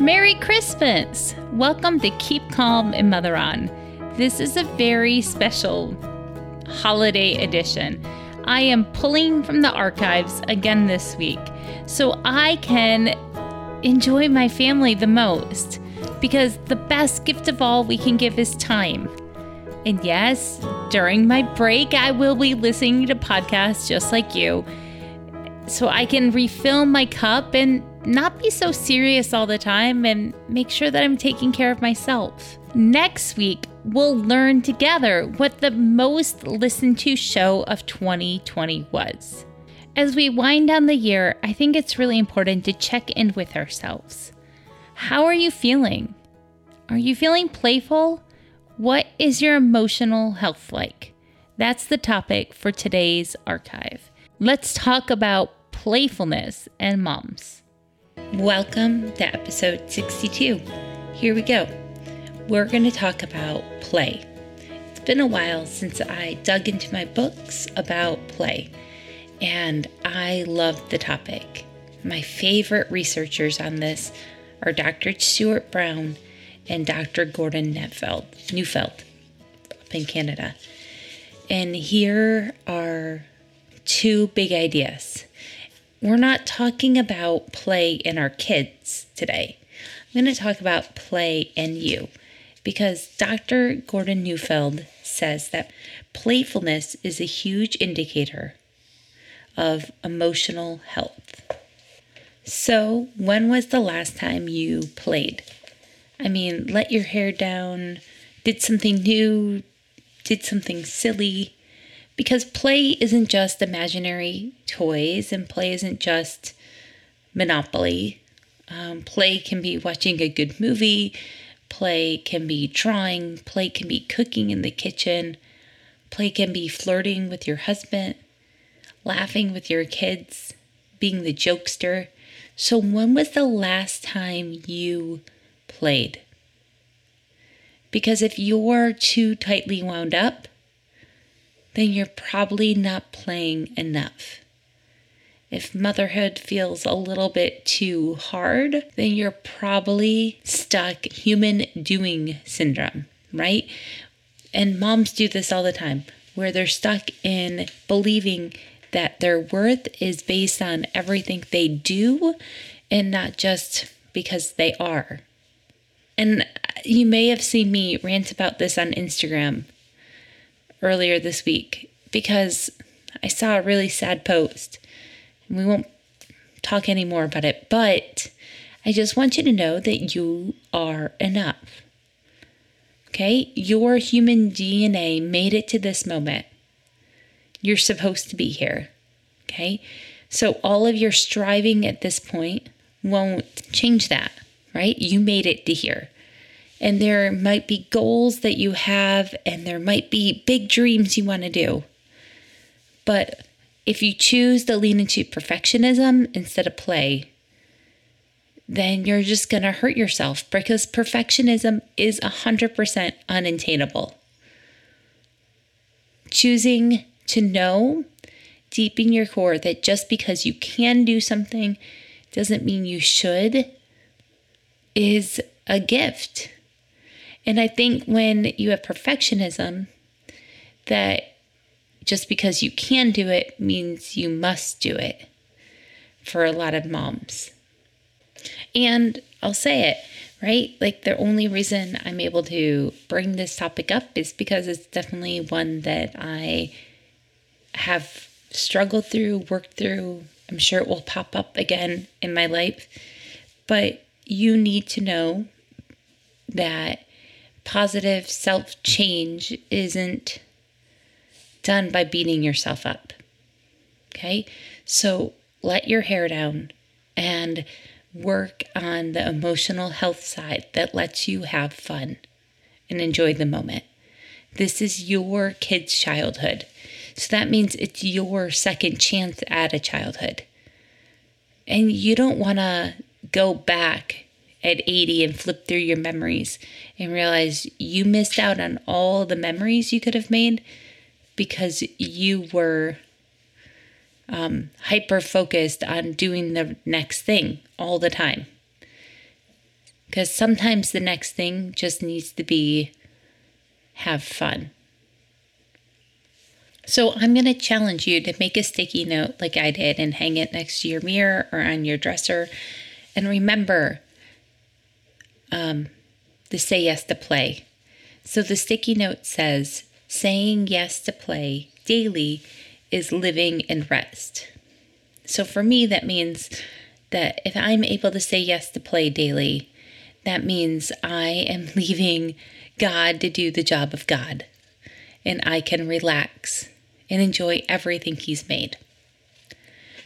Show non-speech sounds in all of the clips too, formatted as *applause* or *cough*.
Merry Christmas! Welcome to Keep Calm and Mother On. This is a very special holiday edition. I am pulling from the archives again this week so I can enjoy my family the most because the best gift of all we can give is time. And yes, during my break, I will be listening to podcasts just like you so I can refill my cup and not be so serious all the time and make sure that I'm taking care of myself. Next week, we'll learn together what the most listened to show of 2020 was. As we wind down the year, I think it's really important to check in with ourselves. How are you feeling? Are you feeling playful? What is your emotional health like? That's the topic for today's archive. Let's talk about playfulness and moms. Welcome to episode 62. Here we go. We're going to talk about play. It's been a while since I dug into my books about play, and I love the topic. My favorite researchers on this are Dr. Stuart Brown and Dr. Gordon Neufeld, Neufeld up in Canada. And here are two big ideas we're not talking about play in our kids today. I'm going to talk about play in you because Dr. Gordon Neufeld says that playfulness is a huge indicator of emotional health. So, when was the last time you played? I mean, let your hair down, did something new, did something silly, because play isn't just imaginary toys and play isn't just Monopoly. Um, play can be watching a good movie, play can be drawing, play can be cooking in the kitchen, play can be flirting with your husband, laughing with your kids, being the jokester. So, when was the last time you played? Because if you're too tightly wound up, then you're probably not playing enough. If motherhood feels a little bit too hard, then you're probably stuck human doing syndrome, right? And moms do this all the time, where they're stuck in believing that their worth is based on everything they do and not just because they are. And you may have seen me rant about this on Instagram earlier this week because I saw a really sad post. We won't talk anymore about it, but I just want you to know that you are enough. Okay? Your human DNA made it to this moment. You're supposed to be here. Okay? So all of your striving at this point won't change that, right? You made it to here and there might be goals that you have, and there might be big dreams you want to do. But if you choose to lean into perfectionism instead of play, then you're just going to hurt yourself because perfectionism is 100% unattainable. Choosing to know deep in your core that just because you can do something doesn't mean you should is a gift. And I think when you have perfectionism, that just because you can do it means you must do it for a lot of moms. And I'll say it, right? Like the only reason I'm able to bring this topic up is because it's definitely one that I have struggled through, worked through. I'm sure it will pop up again in my life. But you need to know that positive self change isn't done by beating yourself up. Okay. So let your hair down and work on the emotional health side that lets you have fun and enjoy the moment. This is your kid's childhood. So that means it's your second chance at a childhood. And you don't want to go back at 80 and flip through your memories and realize you missed out on all the memories you could have made because you were um, hyper focused on doing the next thing all the time. Because sometimes the next thing just needs to be have fun. So I'm going to challenge you to make a sticky note like I did and hang it next to your mirror or on your dresser. And remember um, to say yes to play. So the sticky note says, saying yes to play daily is living in rest. So for me, that means that if I'm able to say yes to play daily, that means I am *laughs* leaving God to do the job of God and I can relax and enjoy everything He's made.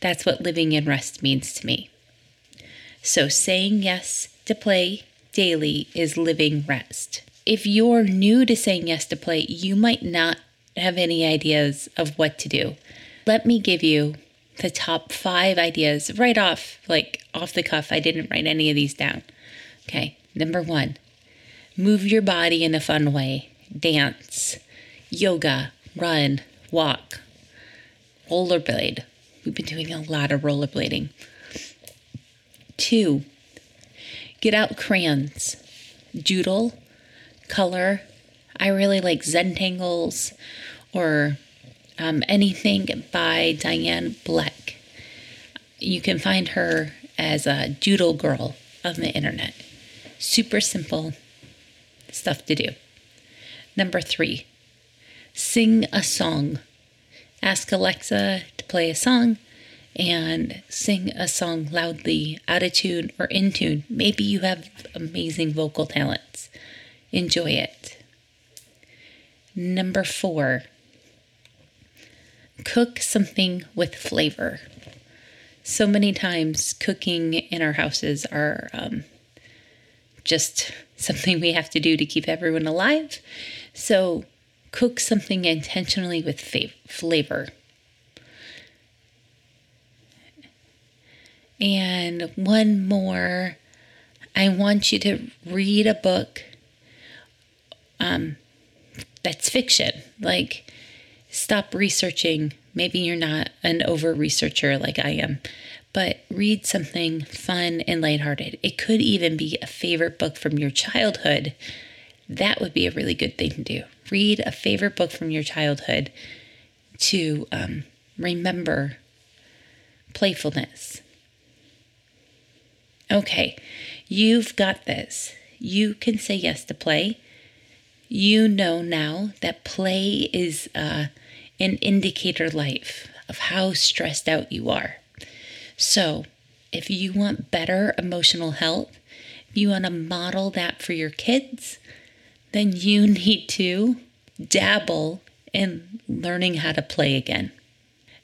That's what living in rest means to me. So, saying yes to play daily is living rest. If you're new to saying yes to play, you might not have any ideas of what to do. Let me give you the top five ideas right off, like off the cuff. I didn't write any of these down. Okay, number one, move your body in a fun way. Dance, yoga, run, walk, rollerblade. We've been doing a lot of rollerblading. Two, get out crayons, doodle, color. I really like Zentangles or um, anything by Diane Bleck. You can find her as a doodle girl on the internet. Super simple stuff to do. Number three, sing a song. Ask Alexa to play a song and sing a song loudly, out of tune or in tune. Maybe you have amazing vocal talents. Enjoy it. Number four, cook something with flavor. So many times, cooking in our houses are um, just something we have to do to keep everyone alive. So, cook something intentionally with fa- flavor. And one more I want you to read a book um, that's fiction. Like, stop researching. Maybe you're not an over researcher like I am, but read something fun and lighthearted. It could even be a favorite book from your childhood. That would be a really good thing to do read a favorite book from your childhood to um, remember playfulness. Okay, you've got this. You can say yes to play. You know now that play is uh, an indicator life of how stressed out you are. So, if you want better emotional health, you want to model that for your kids, then you *laughs* need to dabble in learning how to play again.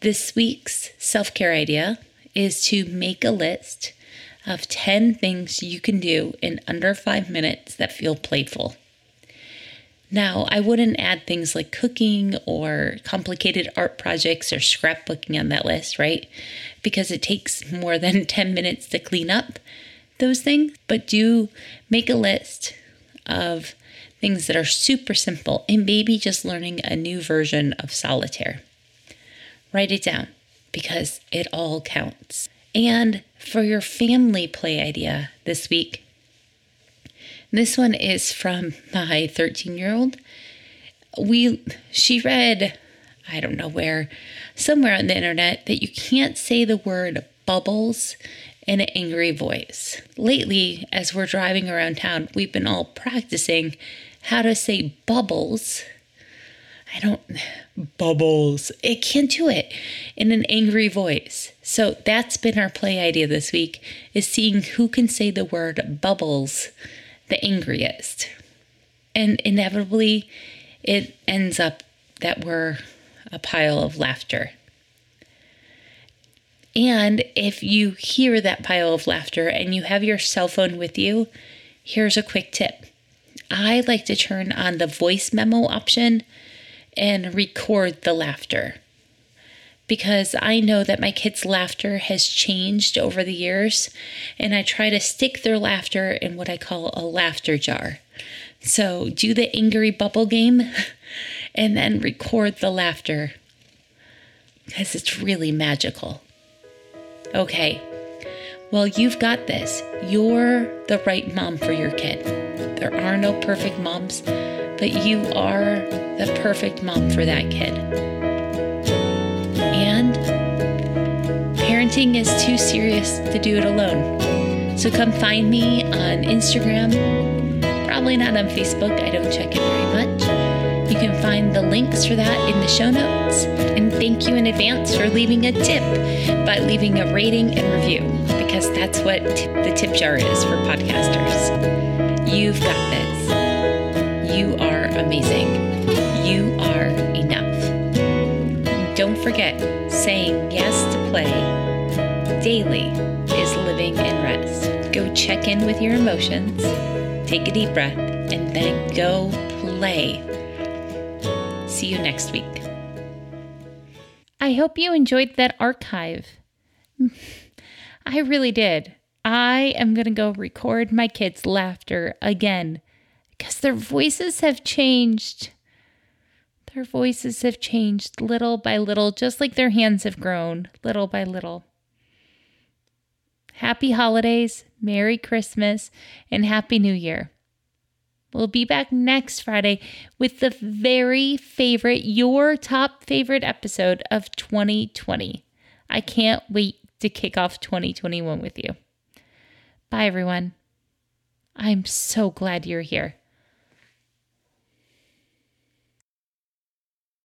This week's self care idea is to make a list of 10 things you can do in under five minutes that feel playful. Now, I wouldn't add things like cooking or complicated art projects or scrapbooking on that list, right? Because it takes more than *laughs* 10 minutes to clean up those things. But do make a list of things that are super simple and maybe just learning a new version of solitaire. Write it down because it all counts. And for your family play idea this week, this one is from my 13 year old. We she read, I don't know where, somewhere on the internet that you can't say the word bubbles in an angry voice. Lately, as we're driving around town, we've been all practicing how to say bubbles. I don't, bubbles. It can't do it in an angry voice. So that's been our play idea this week is seeing who can say the word bubbles the angriest. And inevitably, it ends up that we're a pile of laughter. And if you hear that pile of laughter and you have your cell phone with you, here's a quick tip. I like to turn on the voice memo option and record the laughter because I know that my kids' laughter has changed over the years, and I try to stick their laughter in what I call a laughter jar. So do the angry bubble game *laughs* and then record the laughter because it's really magical. Okay, well, you've got this. You're the right mom for your kid. There are no perfect moms, but you are the perfect mom for that kid. And parenting is too serious to do it alone. So come find me on Instagram. Probably not on Facebook, I don't check it very much. You can find the links for that in the show notes. And thank you in advance for leaving a tip by leaving a rating and review, because that's what the tip jar is for podcasters. You've got this. Amazing. You are enough. Don't forget, saying yes to play daily is living in rest. Go check in with your emotions, take a deep breath, and then go play. See you next week. I hope you enjoyed that archive. *laughs* I really did. I am going to go record my kids' laughter again because their voices have changed. Their voices have changed little by little, just like their hands have grown little by little. Happy holidays, Merry Christmas, and Happy New Year. We'll be back next Friday with the very favorite, your top favorite episode of 2020. I can't wait to kick off 2021 with you. Bye, everyone. I'm so glad you're here.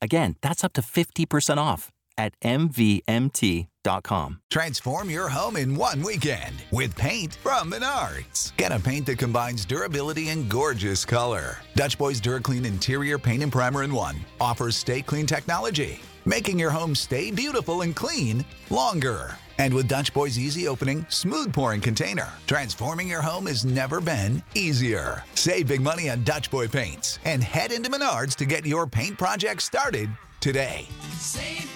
Again, that's up to 50% off at MVMT.com. Transform your home in one weekend with paint from Menards. Get a paint that combines durability and gorgeous color. Dutch Boys DuraClean Interior Paint and Primer in One offers stay clean technology, making your home stay beautiful and clean longer. And with Dutch Boy's easy opening, smooth pouring container, transforming your home has never been easier. Save big money on Dutch Boy paints and head into Menards to get your paint project started today. Save